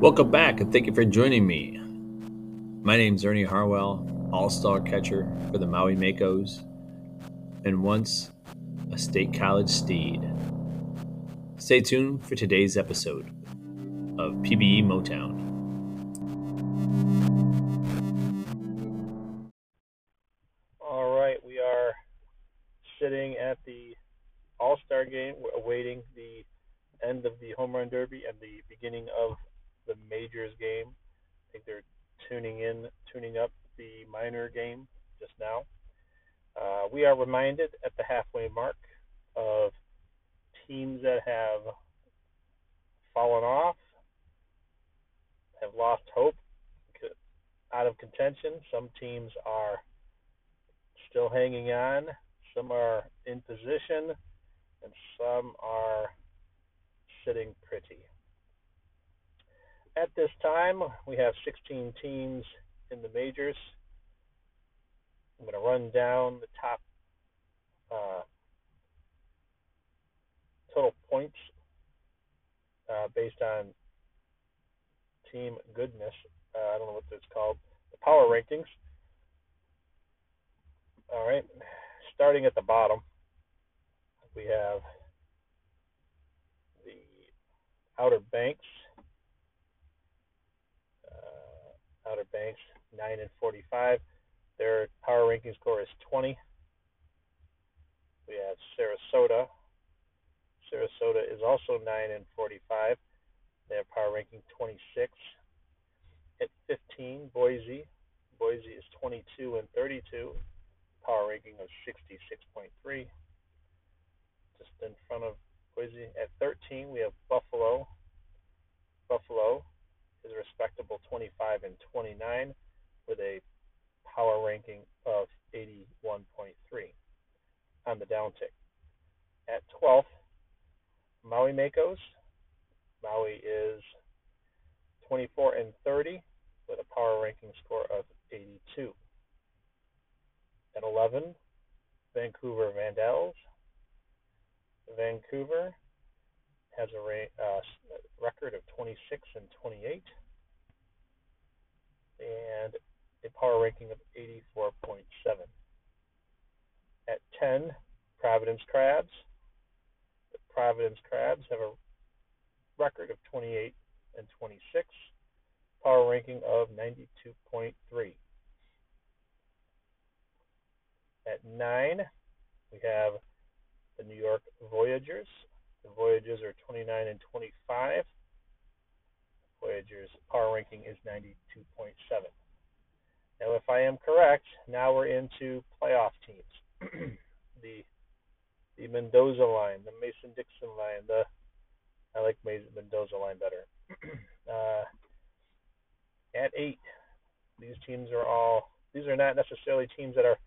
Welcome back and thank you for joining me. My name is Ernie Harwell, all star catcher for the Maui Makos, and once a state college steed. Stay tuned for today's episode of PBE Motown. End of the Home Run Derby and the beginning of the Majors game. I think they're tuning in, tuning up the minor game just now. Uh, we are reminded at the halfway mark of teams that have fallen off, have lost hope, out of contention. Some teams are still hanging on, some are in position, and some are sitting pretty. At this time, we have 16 teams in the majors. I'm going to run down the top uh, total points uh, based on team goodness. Uh, I don't know what it's called. The power rankings. All right. Starting at the bottom, we have the Outer Banks. Uh, Outer Banks, 9 and 45. Their power ranking score is 20. We have Sarasota, Sarasota is also 9 and 45. They have power ranking 26. At 15, Boise. Boise is 22 and 32. Power ranking of 66.3. Just in front of At 13, we have Buffalo. Buffalo is respectable 25 and 29 with a power ranking of 81.3 on the downtick. At 12th, Maui Makos. Maui is 24 and 30 with a power ranking score of 82. At 11, Vancouver Vandals. Vancouver has a uh, record of 26 and 28 and a power ranking of 84.7. At 10, Providence Crabs. Providence Crabs have a record of 28 and 26, power ranking of 92.3. At 9, we have the New York Voyagers. The Voyagers are 29 and 25. Voyagers power ranking is 92.7. Now, if I am correct, now we're into playoff teams. the the Mendoza line, the Mason Dixon line, the I like Mendoza line better. uh, at eight, these teams are all these are not necessarily teams that are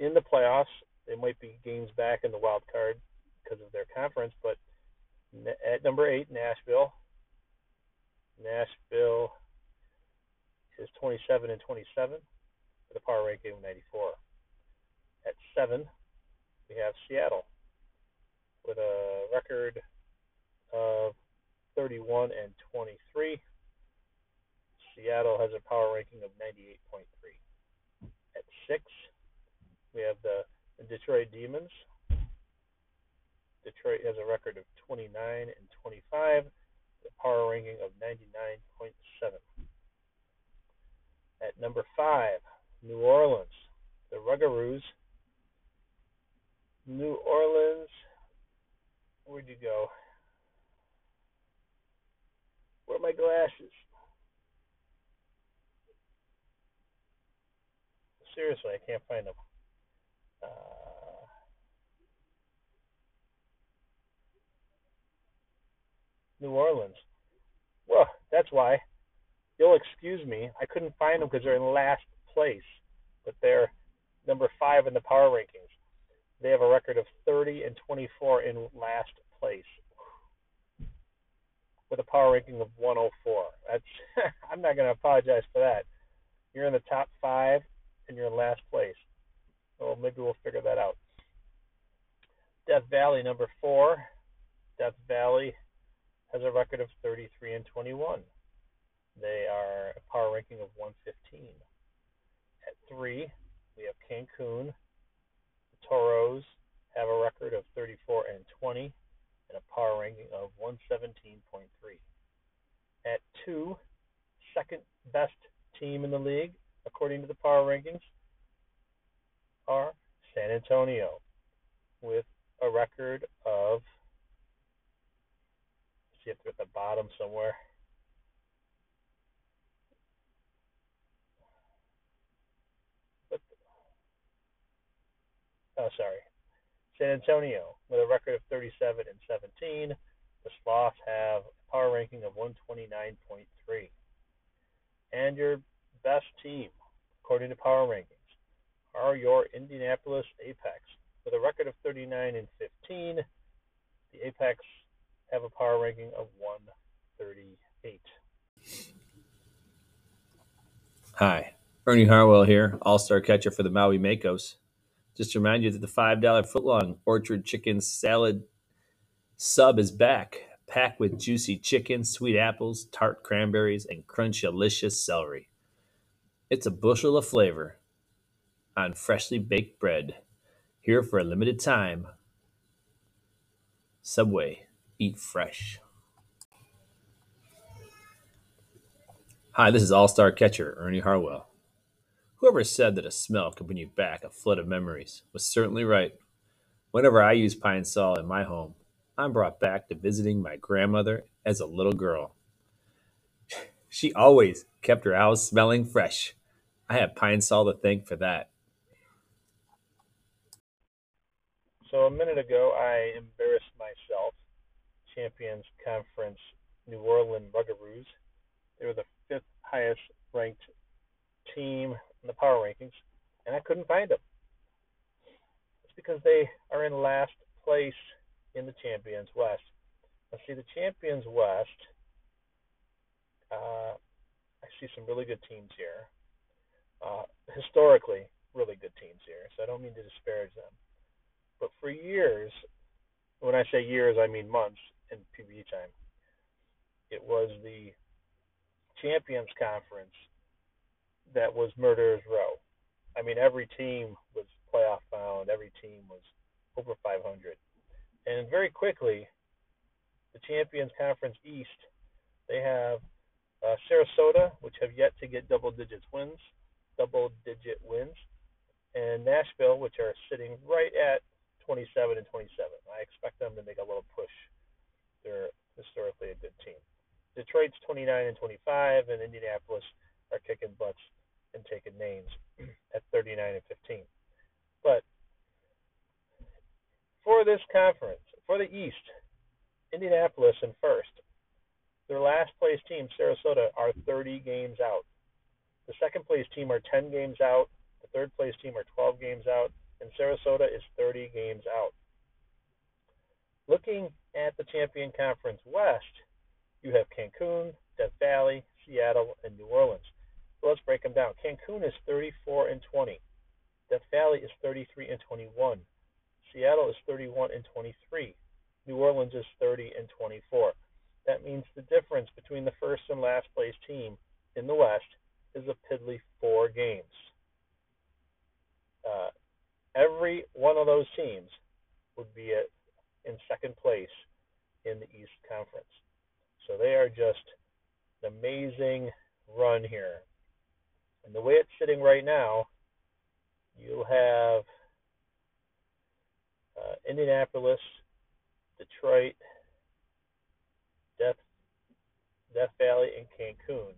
in the playoffs. They might be games back in the wild card because of their conference, but at number eight, Nashville. Nashville is 27 and 27 with a power ranking of 94. At seven, we have Seattle with a record of 31 and 23. Seattle has a power ranking of 98.3. At six, we have the, the Detroit Demons. Detroit has a record of 29 and 25, the power ranking of 99.7. At number five, New Orleans, the Ruggaroos New Orleans. Where'd you go? Where are my glasses? Seriously, I can't find them. Uh, New Orleans. Well, that's why. You'll excuse me. I couldn't find them because they're in last place, but they're number five in the power rankings. They have a record of 30 and 24 in last place with a power ranking of 104. That's I'm not going to apologize for that. You're in the top five and you're in last place. Well, maybe we'll figure that out. Death Valley, number four. Death Valley has a record of 33 and 21. They are a power ranking of 115. At three, we have Cancun. The Toros have a record of 34 and 20 and a power ranking of 117.3. At two, second best team in the league, according to the power rankings, are San Antonio with a record of see if they're at the bottom somewhere. But, oh, sorry. San Antonio with a record of 37 and 17. The Sloths have a power ranking of 129.3. And your best team, according to power rankings, are your Indianapolis Apex with a record of 39 and 15. The Apex have a power ranking of 138. Hi, Ernie Harwell here, All Star Catcher for the Maui Makos. Just to remind you that the $5 footlong Orchard Chicken Salad sub is back, packed with juicy chicken, sweet apples, tart cranberries, and crunchlicious celery. It's a bushel of flavor on freshly baked bread. Here for a limited time. Subway, eat fresh. Hi, this is All Star Catcher Ernie Harwell. Whoever said that a smell could bring you back a flood of memories was certainly right. Whenever I use Pine Sol in my home, I'm brought back to visiting my grandmother as a little girl. She always kept her house smelling fresh. I have Pine Sol to thank for that. So a minute ago, I embarrassed myself. Champions Conference New Orleans Bugaroos. They were the fifth highest ranked team in the power rankings, and I couldn't find them. It's because they are in last place in the Champions West. Let's see, the Champions West, uh, I see some really good teams here. Uh, historically, really good teams here, so I don't mean to disparage them. But for years, when I say years, I mean months in PBE time, it was the Champions Conference that was Murderers Row. I mean, every team was playoff bound, every team was over 500. And very quickly, the Champions Conference East, they have uh, Sarasota, which have yet to get double digits wins, double digit wins, and Nashville, which are sitting right at 27 and 27. I expect them to make a little push. They're historically a good team. Detroit's 29 and 25, and Indianapolis are kicking butts and taking names at 39 and 15. But for this conference, for the East, Indianapolis in first. Their last place team, Sarasota, are 30 games out. The second place team are 10 games out. The third place team are 12 games out Sarasota is 30 games out. Looking at the Champion Conference West, you have Cancun, Death Valley, Seattle, and New Orleans. So let's break them down. Cancun is 34 and 20. Death Valley is 33 and 21. Seattle is 31 and 23. New Orleans is 30 and 24. That means the difference between the first and last place team in the West is a piddly four games. Uh, every one of those teams would be at, in second place in the East Conference. So they are just an amazing run here. And the way it's sitting right now, you'll have uh, Indianapolis, Detroit, Death, Death Valley, and Cancun.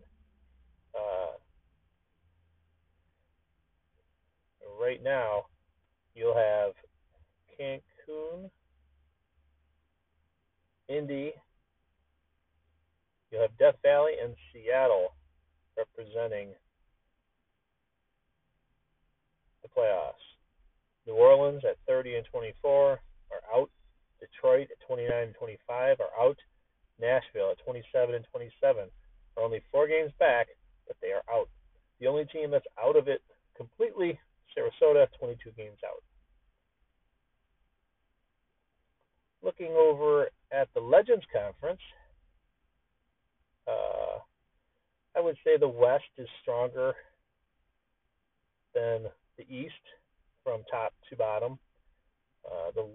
Uh, right now, you'll have Cancun, Indy, you'll have Death Valley and Seattle representing the playoffs. New Orleans at 30 and 24 are out. Detroit at 29 and 25 are out. Nashville at 27 and 27 are only four games back, but they are out. The only team that's out of it completely Sarasota, 22 games out. looking over at the Legends Conference, uh, I would say the West is stronger than the East from top to bottom. Uh, the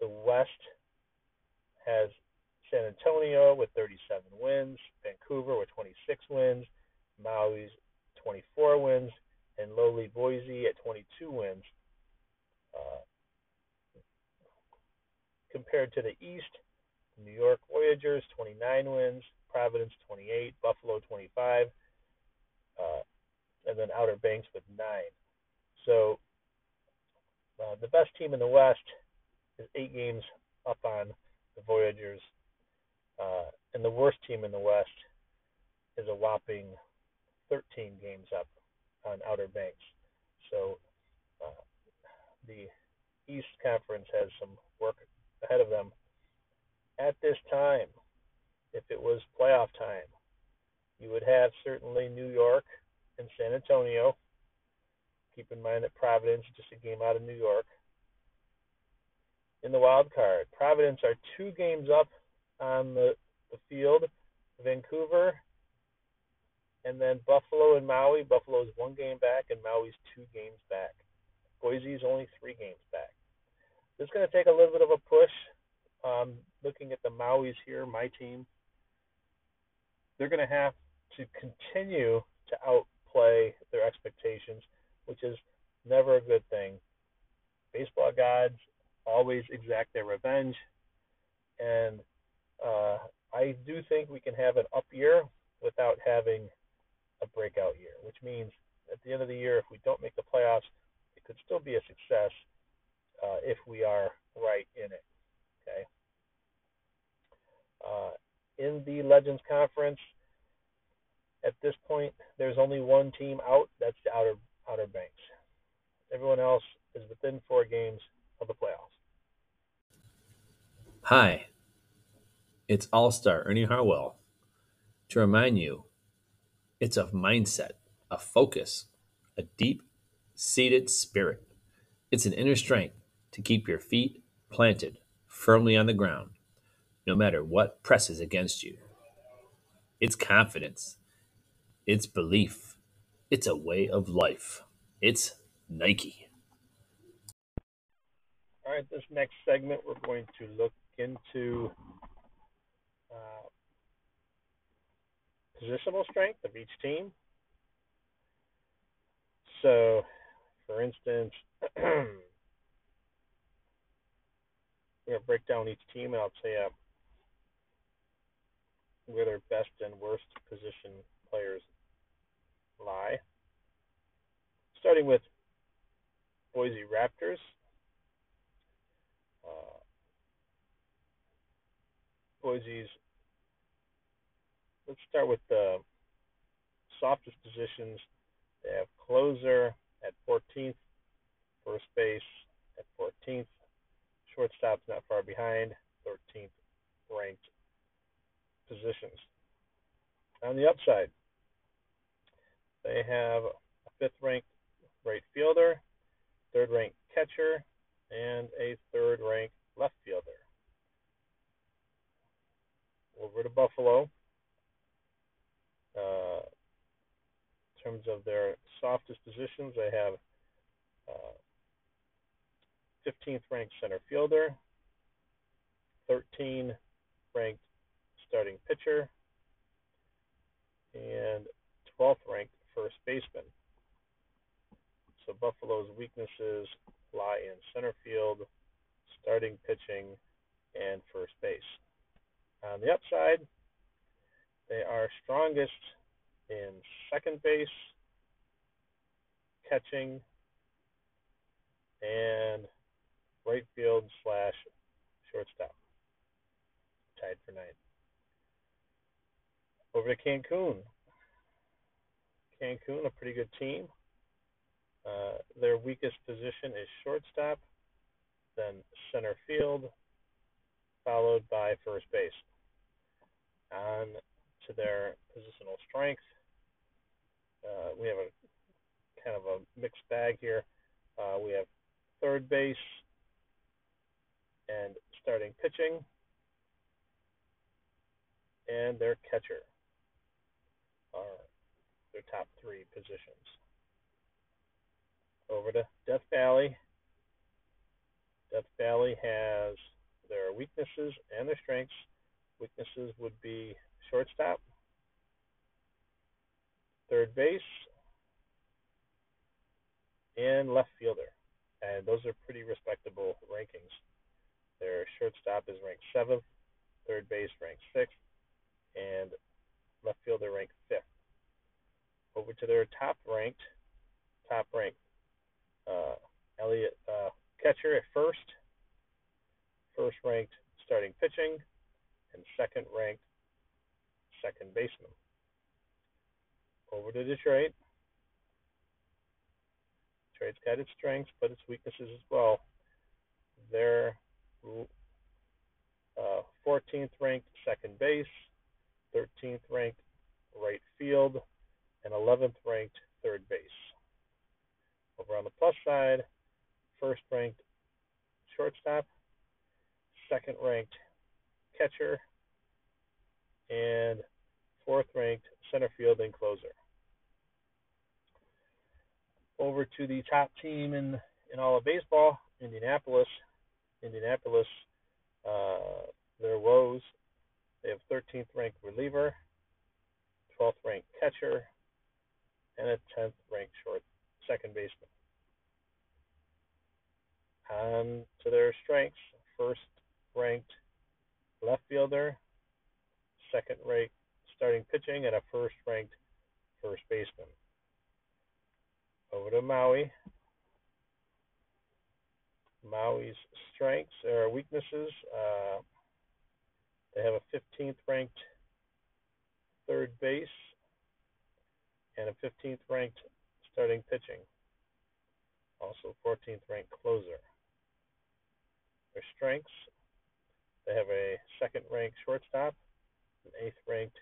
the West has San Antonio with 37 wins, Vancouver with 26 wins, Maui's 24 wins, and lowly Boise at 22 wins. Uh, compared to the East, New York Voyageurs 29 wins, Providence 28, Buffalo 25, uh, and then Outer Banks with nine. So uh, the best team in the West is eight games up on the Voyageurs, uh, and the worst team in the West is a whopping 13 games up on Outer Banks. So uh, the East Conference has some work ahead of them. At this time, if it was playoff time, you would have certainly New York and San Antonio. Keep in mind that Providence just a game out of New York. In the wild card, Providence are two games up on the, the field. Vancouver and then Buffalo and Maui. Buffalo is one game back, and Maui's two games back. Boise is only three games back. This is going to take a little bit of a push. Um, looking at the Maui's here, my team, they're going to have to continue to outplay their expectations, which is never a good thing. Baseball gods always exact their revenge, and uh, I do think we can have an up year without having a breakout year, which means at the end of the year, if we don't make the playoffs, it could still be a success uh, if we are right in it. Okay. Uh, in the Legends Conference, at this point, there's only one team out. That's the Outer Outer Banks. Everyone else is within four games of the playoffs. Hi, it's All Star Ernie Harwell to remind you it's a mindset, a focus, a deep seated spirit. It's an inner strength to keep your feet planted firmly on the ground, no matter what presses against you. It's confidence, it's belief, it's a way of life. It's Nike. All right, this next segment, we're going to look into uh, positional strength of each team. So, for instance, we're going to break down each team and I'll tell you where their best and worst position players lie. Starting with Boise Raptors. Uh, Boise's let's start with the softest positions. They have closer at 14th, first base at 14th, shortstop's not far behind, 13th ranked positions. On the upside, they have a fifth ranked right fielder, third ranked catcher, and a third ranked left fielder. Over to Buffalo. Uh, in terms of their softest positions, they have uh, 15th ranked center fielder, 13 ranked starting pitcher, and 12th ranked first baseman. So Buffalo's weaknesses lie in center field, starting pitching, and first base. On the upside, they are strongest in second base, catching, and right field slash shortstop. Tied for ninth. Over to Cancun. Cancun, a pretty good team. Uh, their weakest position is shortstop, then center field, followed by first base. On to their positional strength. Uh, we have a kind of a mixed bag here. Uh, we have third base and starting pitching, and their catcher are their top three positions. Over to Death Valley. Death Valley has their weaknesses and their strengths. Weaknesses would be shortstop, third base, and left fielder. And those are pretty respectable rankings. Their shortstop is ranked seventh, third base ranked sixth, and left fielder ranked fifth. Over to their top ranked, top ranked uh, Elliot uh, catcher at first, first ranked starting pitching, and second ranked second baseman. Over to Detroit. Detroit's got its strengths, but its weaknesses as well. They're uh, 14th ranked second base, 13th ranked right field, and 11th ranked third base. Over on the plus side, first ranked shortstop, second ranked catcher, and fourth ranked center field and closer. Over to the top team in, in all of baseball, Indianapolis. Indianapolis, uh, their woes, they have 13th ranked reliever, 12th ranked catcher, and a 10th ranked short second baseman. On to their strengths, first ranked left fielder, second ranked starting pitching, and a first ranked first baseman. Over to Maui. Maui's strengths or weaknesses. Uh, they have a 15th ranked third base and a 15th ranked starting pitching. Also 14th ranked closer. Their strengths they have a second ranked shortstop, an eighth ranked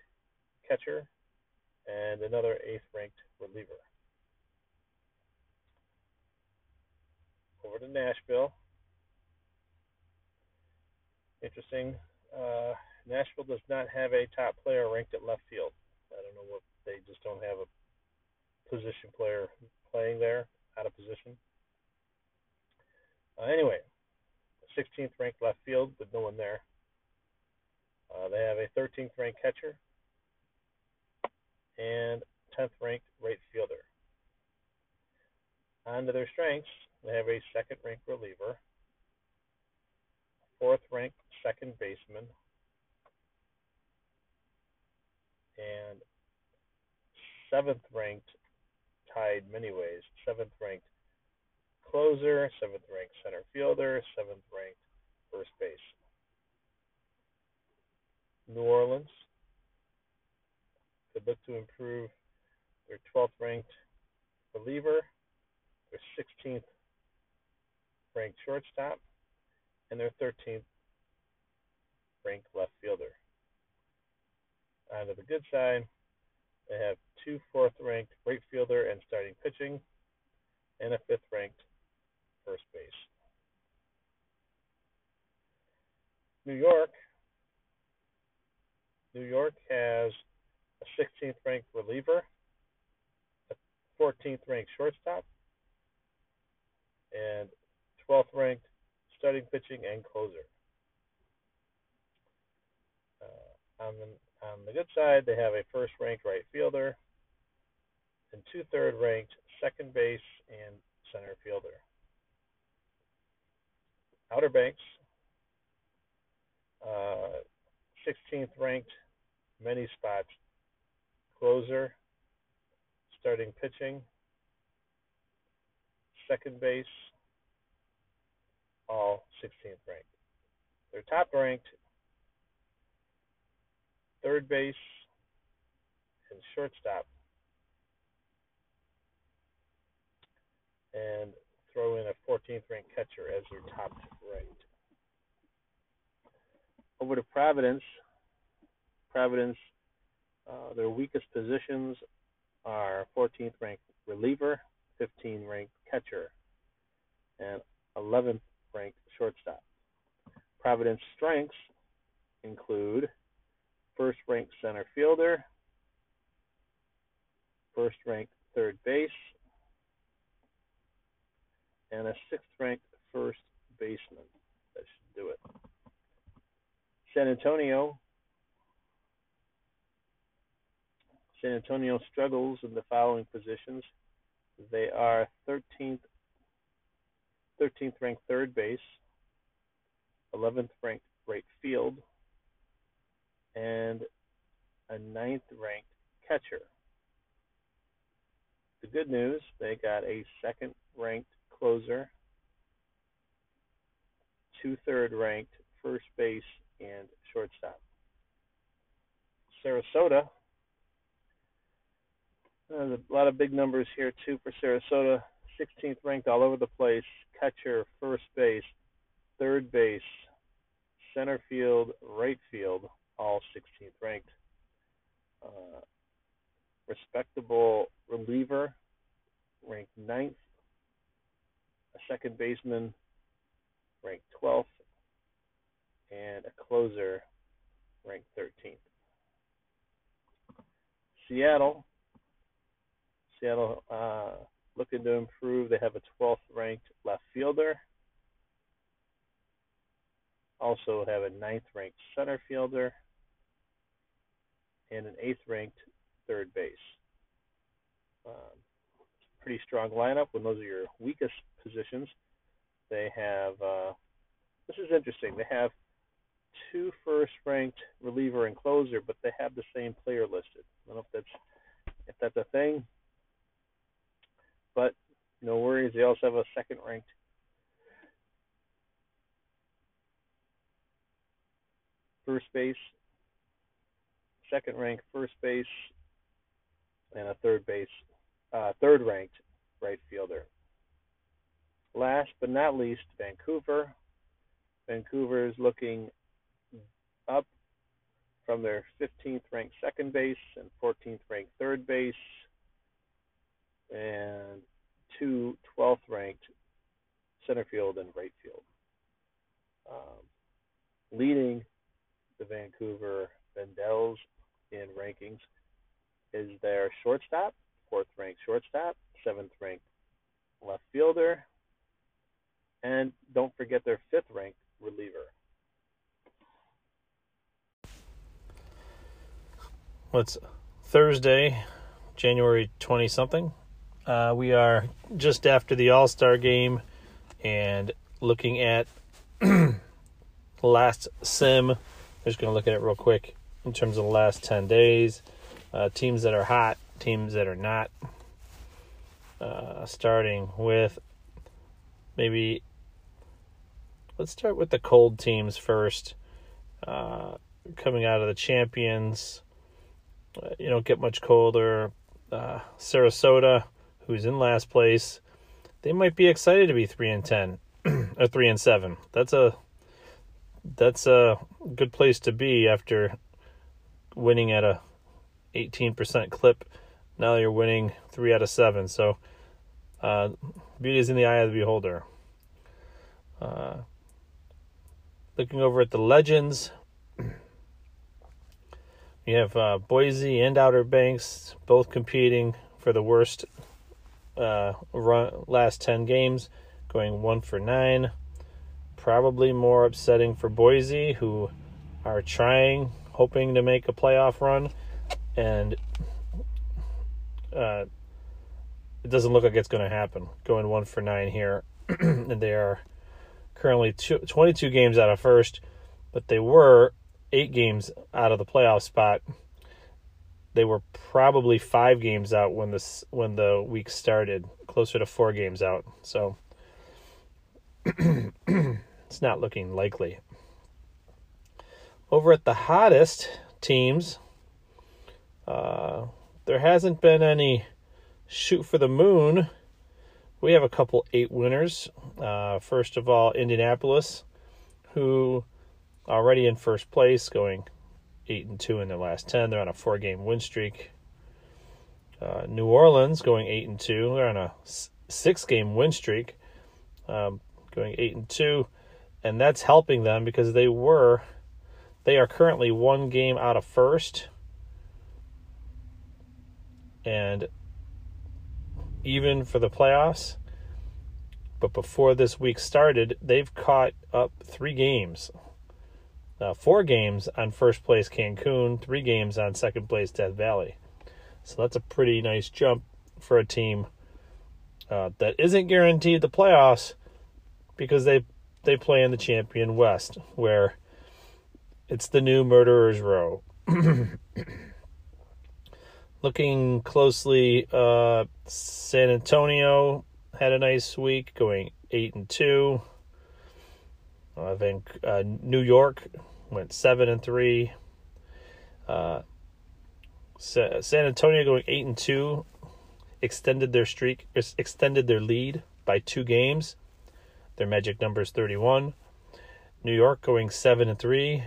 catcher, and another eighth ranked reliever. Over to Nashville. Interesting. Uh, Nashville does not have a top player ranked at left field. I don't know what they just don't have a position player playing there out of position. Uh, anyway, 16th ranked left field with no one there. Uh, they have a 13th ranked catcher and 10th ranked right fielder. On to their strengths, they have a second ranked reliever, fourth ranked second baseman, and seventh ranked tied many ways. Seventh ranked closer, seventh ranked center fielder, seventh ranked first base. New Orleans could look to improve their 12th ranked reliever, their 16th ranked shortstop, and their 13th ranked left fielder. On to the good side, they have two fourth ranked right fielder and starting pitching, and a fifth ranked first base. New York. New York has a 16th ranked reliever, a 14th ranked shortstop, and 12th ranked starting pitching and closer. Uh, on the on the good side, they have a first ranked right fielder and two third ranked second base and center fielder. Outer Banks, uh, 16th ranked, many spots, closer, starting pitching, second base, all 16th ranked. They're top ranked, third base, and shortstop. And throw in a 14th ranked catcher as their top ranked. Over to Providence. Providence, uh, their weakest positions are 14th ranked reliever, 15th ranked catcher, and 11th ranked shortstop. Providence strengths include first ranked center fielder, first ranked third base, and a sixth ranked first baseman. That should do it. San Antonio. San Antonio struggles in the following positions. They are 13th, 13th ranked third base, 11th ranked right field, and a ninth ranked catcher. The good news, they got a second ranked closer, two third ranked first base and shortstop. Sarasota, uh, a lot of big numbers here too for Sarasota. 16th ranked all over the place. Catcher, first base, third base, center field, right field, all 16th ranked. Uh, respectable reliever, ranked ninth. A second baseman, ranked 12th. And a closer, ranked 13th. Seattle. Seattle uh, looking to improve. They have a 12th ranked left fielder. Also have a 9th ranked center fielder and an 8th ranked third base. Um, pretty strong lineup when those are your weakest positions. They have, uh, this is interesting, they have two first ranked reliever and closer, but they have the same player listed. I don't know if that's if that's a thing. But no worries, they also have a second ranked first base, second ranked first base, and a third base, uh, third ranked right fielder. Last but not least, Vancouver. Vancouver is looking up from their 15th ranked second base and 14th ranked third base and two 12th ranked center field and right field. Um, leading the Vancouver Vandals in rankings is their shortstop, fourth ranked shortstop, seventh ranked left fielder, and don't forget their fifth ranked reliever. What's Thursday, January 20 something? Uh, we are just after the All Star game and looking at last sim. I'm just going to look at it real quick in terms of the last 10 days. Uh, teams that are hot, teams that are not. Uh, starting with maybe let's start with the cold teams first. Uh, coming out of the champions, uh, you don't get much colder. Uh, Sarasota, who's in last place, they might be excited to be three and ten or three and seven. That's a that's a good place to be after winning at a 18% clip. Now you're winning three out of seven. So uh, beauty is in the eye of the beholder. Uh, looking over at the legends, we have uh, Boise and Outer Banks both competing for the worst uh, run, last 10 games, going one for nine. Probably more upsetting for Boise, who are trying, hoping to make a playoff run, and uh, it doesn't look like it's going to happen. Going one for nine here, and they are currently two, 22 games out of first, but they were eight games out of the playoff spot. They were probably five games out when this when the week started, closer to four games out. So it's not looking likely. Over at the hottest teams, uh, there hasn't been any shoot for the moon. We have a couple eight winners. Uh, first of all, Indianapolis, who already in first place, going eight and two in their last ten. They're on a four-game win streak. Uh, New Orleans going eight and two. They're on a six-game win streak, um, going eight and two. and that's helping them because they were they are currently one game out of first and even for the playoffs but before this week started they've caught up three games uh, four games on first place cancun three games on second place death valley so that's a pretty nice jump for a team uh, that isn't guaranteed the playoffs because they they play in the champion West, where it's the new murderers row. Looking closely, uh, San Antonio had a nice week, going eight and two. I think uh, New York went seven and three. Uh, San Antonio going eight and two extended their streak, extended their lead by two games. Their magic number is 31. New York going 7 and 3.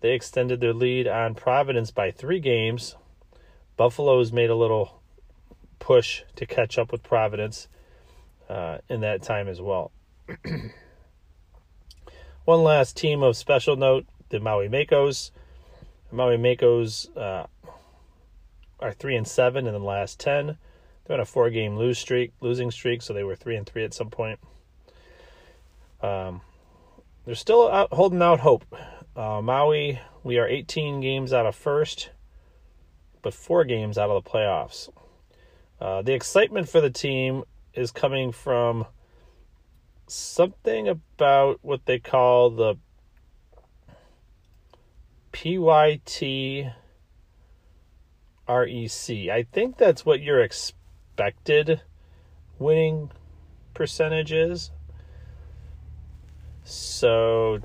They extended their lead on Providence by 3 games. Buffalo's made a little push to catch up with Providence uh, in that time as well. One last team of special note the Maui Makos. Maui Makos uh, are 3 and 7 in the last 10. They're on a four game lose streak, losing streak, so they were 3 and 3 at some point. Um, they're still out, holding out hope. Uh, Maui, we are 18 games out of first, but four games out of the playoffs. Uh, the excitement for the team is coming from something about what they call the PYT REC. I think that's what your expected winning percentage is. So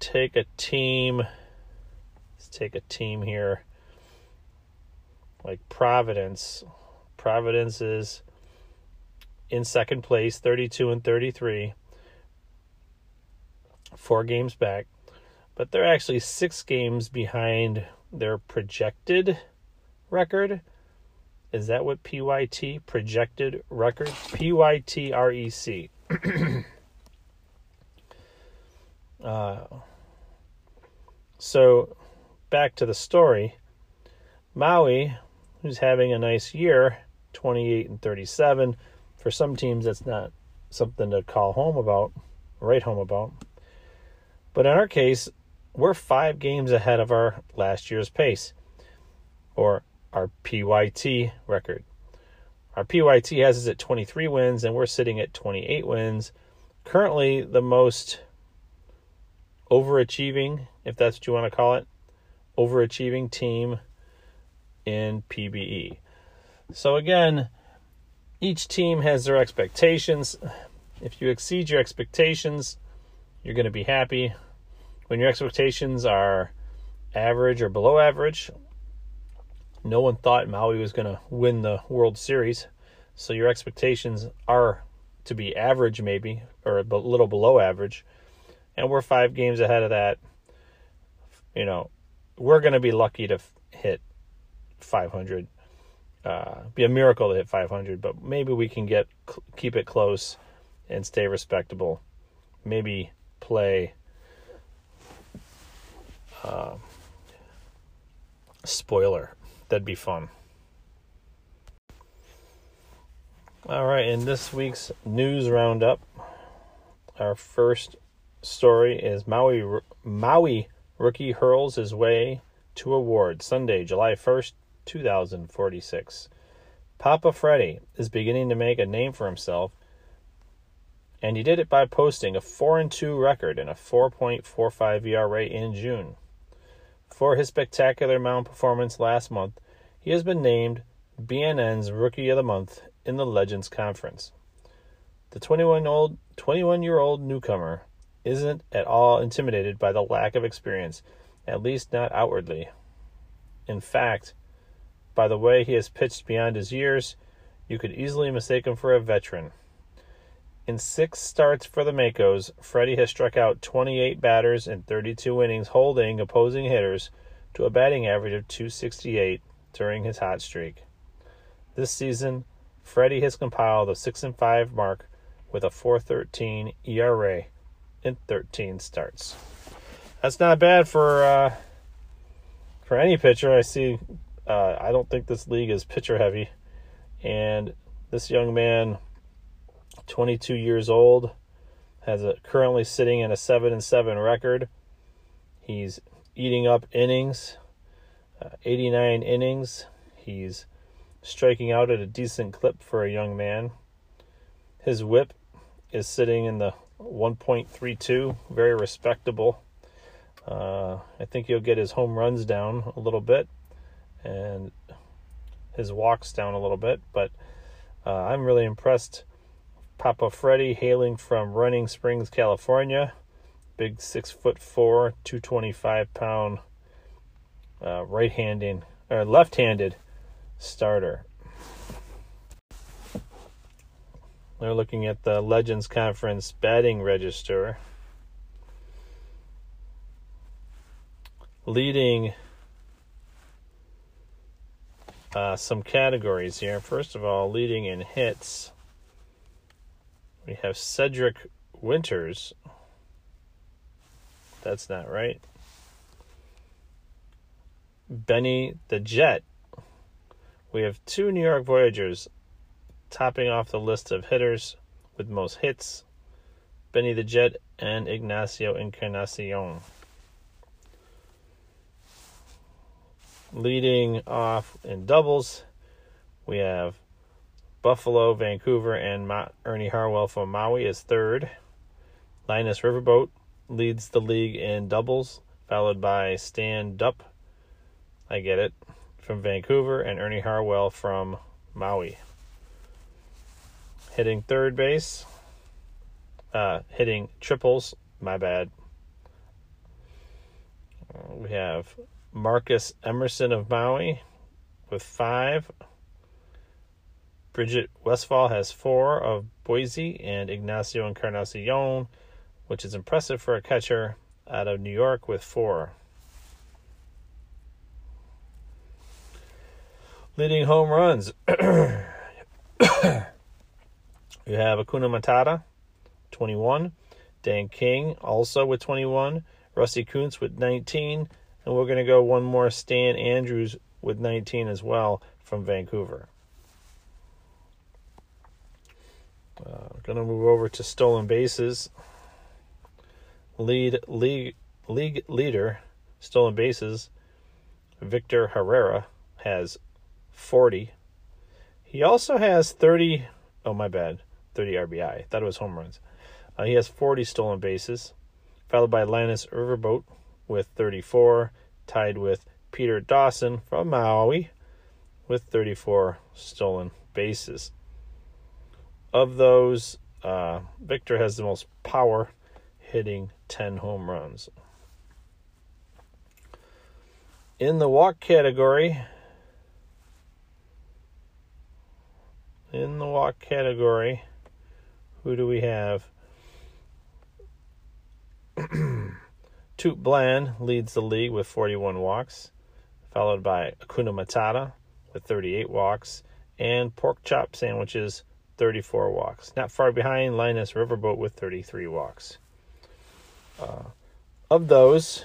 take a team. Let's take a team here like Providence. Providence is in second place, 32 and 33. Four games back. But they're actually six games behind their projected record. Is that what PYT projected record? PYTREC. Uh, so, back to the story. Maui, who's having a nice year, 28 and 37. For some teams, that's not something to call home about, write home about. But in our case, we're five games ahead of our last year's pace, or our PYT record. Our PYT has us at 23 wins, and we're sitting at 28 wins. Currently, the most overachieving, if that's what you want to call it, overachieving team in PBE. So again, each team has their expectations. If you exceed your expectations, you're going to be happy. When your expectations are average or below average, no one thought Maui was going to win the World Series. So your expectations are to be average, maybe, or a little below average and we're five games ahead of that, you know, we're going to be lucky to hit 500. Uh, be a miracle to hit 500, but maybe we can get keep it close and stay respectable. Maybe play uh, spoiler. That'd be fun. All right, in this week's news roundup, our first story is Maui Maui rookie hurls his way to award Sunday, July 1st, 2046. Papa Freddy is beginning to make a name for himself, and he did it by posting a 4 and 2 record and a 4.45 ERA in June. For his spectacular mound performance last month, he has been named BNN's Rookie of the Month in the Legends Conference. The 21 old 21 year old newcomer isn't at all intimidated by the lack of experience, at least not outwardly. In fact, by the way he has pitched beyond his years, you could easily mistake him for a veteran. In six starts for the Makos, Freddie has struck out 28 batters in 32 innings, holding opposing hitters to a batting average of 268 during his hot streak. This season, Freddie has compiled a 6 and 5 mark with a 413 ERA in 13 starts. That's not bad for uh, for any pitcher. I see. Uh, I don't think this league is pitcher heavy, and this young man, 22 years old, has a currently sitting in a seven and seven record. He's eating up innings, uh, 89 innings. He's striking out at a decent clip for a young man. His whip is sitting in the 1.32, very respectable. Uh, I think he'll get his home runs down a little bit and his walks down a little bit, but uh, I'm really impressed. Papa Freddy, hailing from Running Springs, California, big six foot four, 225 pound uh, right handed or left handed starter. They're looking at the Legends Conference batting register. Leading uh, some categories here. First of all, leading in hits, we have Cedric Winters. That's not right. Benny the Jet. We have two New York Voyagers topping off the list of hitters with most hits Benny the Jet and Ignacio Encarnacion. Leading off in doubles, we have Buffalo, Vancouver, and Ma- Ernie Harwell from Maui is third. Linus Riverboat leads the league in doubles, followed by Stan Dupp. I get it. From Vancouver and Ernie Harwell from Maui. Hitting third base. Uh, hitting triples. My bad. We have Marcus Emerson of Maui with five. Bridget Westfall has four of Boise, and Ignacio Encarnacion, which is impressive for a catcher out of New York, with four. Leading home runs. you have Hakuna Matata, 21. Dan King, also with 21. Rusty Kuntz with 19. And we're going to go one more Stan Andrews with 19 as well from Vancouver. Uh, going to move over to stolen bases. Lead league league leader stolen bases. Victor Herrera has 40. He also has 30. Oh my bad, 30 RBI. I thought it was home runs. Uh, he has 40 stolen bases, followed by Linus Riverboat with 34, tied with Peter Dawson from Maui with 34 stolen bases. Of those, uh, Victor has the most power, hitting 10 home runs. In the walk category, in the walk category, who do we have? Toot Bland leads the league with 41 walks, followed by Hakuna Matata with 38 walks, and Pork Chop Sandwiches 34 walks. Not far behind Linus Riverboat with 33 walks. Uh, of those,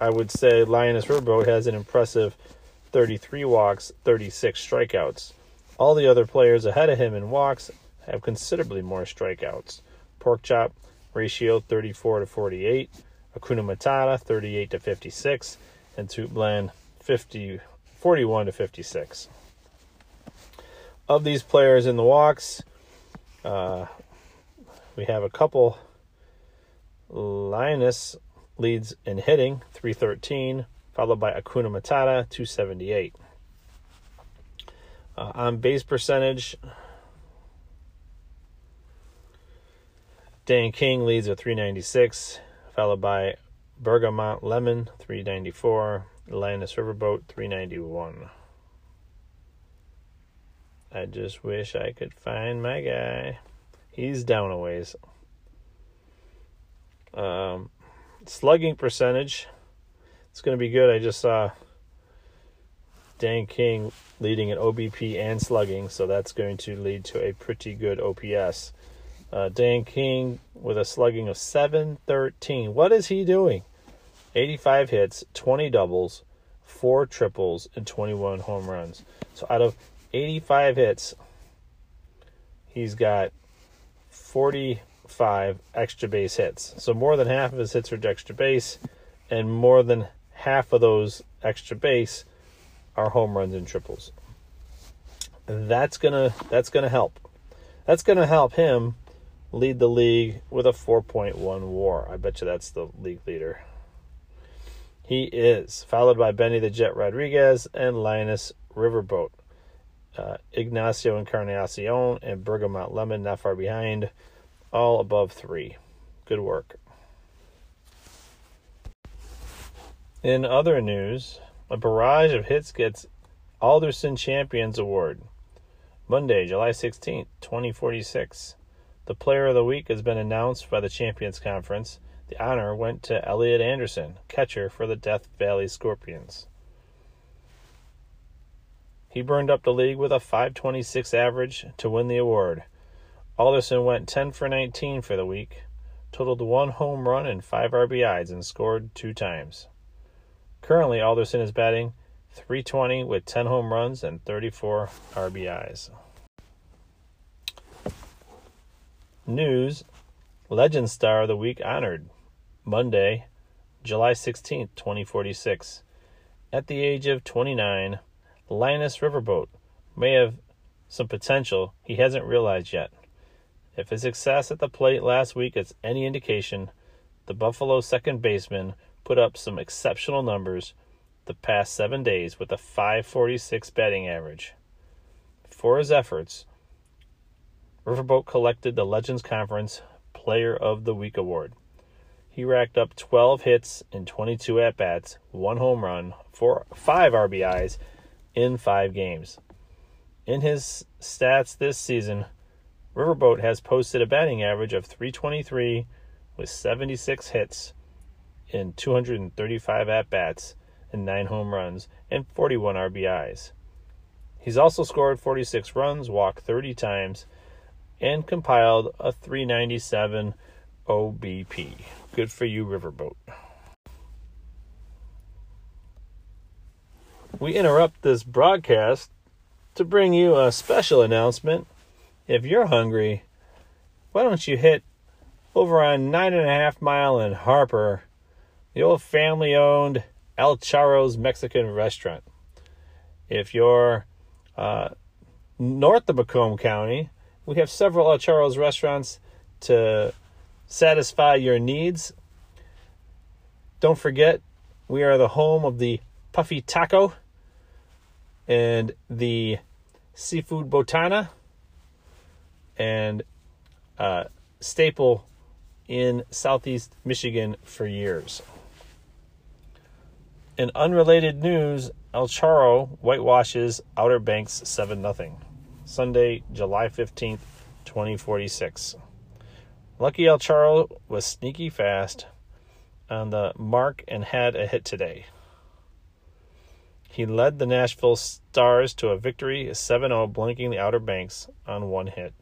I would say Linus Riverboat has an impressive 33 walks, 36 strikeouts. All the other players ahead of him in walks have considerably more strikeouts. Pork Chop ratio 34 to 48. Hakuna Matata 38 to 56, and Toot Bland 50, 41 to 56. Of these players in the walks, uh, we have a couple. Linus leads in hitting 313, followed by Hakuna Matata 278. Uh, on base percentage, Dan King leads at 396 followed by Bergamot Lemon 394, Linus Riverboat 391. I just wish I could find my guy. He's down a ways. Um, slugging percentage. It's going to be good. I just saw Dan King leading in OBP and slugging, so that's going to lead to a pretty good OPS. Uh, Dan King with a slugging of 713. What is he doing? 85 hits, 20 doubles, 4 triples, and 21 home runs. So out of 85 hits, he's got 45 extra base hits. So more than half of his hits are extra base, and more than half of those extra base are home runs and triples. That's gonna that's gonna help. That's gonna help him lead the league with a 4.1 WAR. I bet you that's the league leader. He is followed by Benny the Jet Rodriguez and Linus Riverboat. Uh, Ignacio Encarnacion and Bergamot Lemon not far behind, all above three. Good work. In other news, a barrage of hits gets Alderson Champions Award. Monday, July 16th, 2046. The Player of the Week has been announced by the Champions Conference. The honor went to Elliot Alderson, catcher for the Death Valley Scorpions. He burned up the league with a 526 average to win the award. Alderson went 10 for 19 for the week, totaled one home run and five RBIs, and scored two times. Currently, Alderson is batting 320 with 10 home runs and 34 RBIs. News Legend Star of the Week honored Monday, July 16th, 2046. At the age of 29, Linus Riverboat may have some potential he hasn't realized yet. If his success at the plate last week is any indication, the Buffalo second baseman put up some exceptional numbers the past seven days with a 546 batting average. For his efforts, Riverboat collected the Legends Conference Player of the Week award. He racked up 12 hits in 22 at bats, one home run, four, five RBIs in five games. In his stats this season, Riverboat has posted a batting average of 323 with 76 hits in 235 at bats and 9 home runs and 41 RBIs. He's also scored 46 runs, walked 30 times, and compiled a 397 OBP. Good for you, Riverboat. We interrupt this broadcast to bring you a special announcement. If you're hungry, why don't you hit over on nine and a half mile in Harper, the old family owned El Charro's Mexican restaurant. If you're uh, north of Macomb County, we have several El Charro's restaurants to satisfy your needs. Don't forget, we are the home of the Puffy Taco and the Seafood Botana and uh, staple in southeast Michigan for years. In unrelated news, El Charro whitewashes Outer Banks 7 0. Sunday, July 15th, 2046. Lucky El Charro was sneaky fast on the mark and had a hit today. He led the Nashville Stars to a victory 7 0, blinking the Outer Banks on one hit.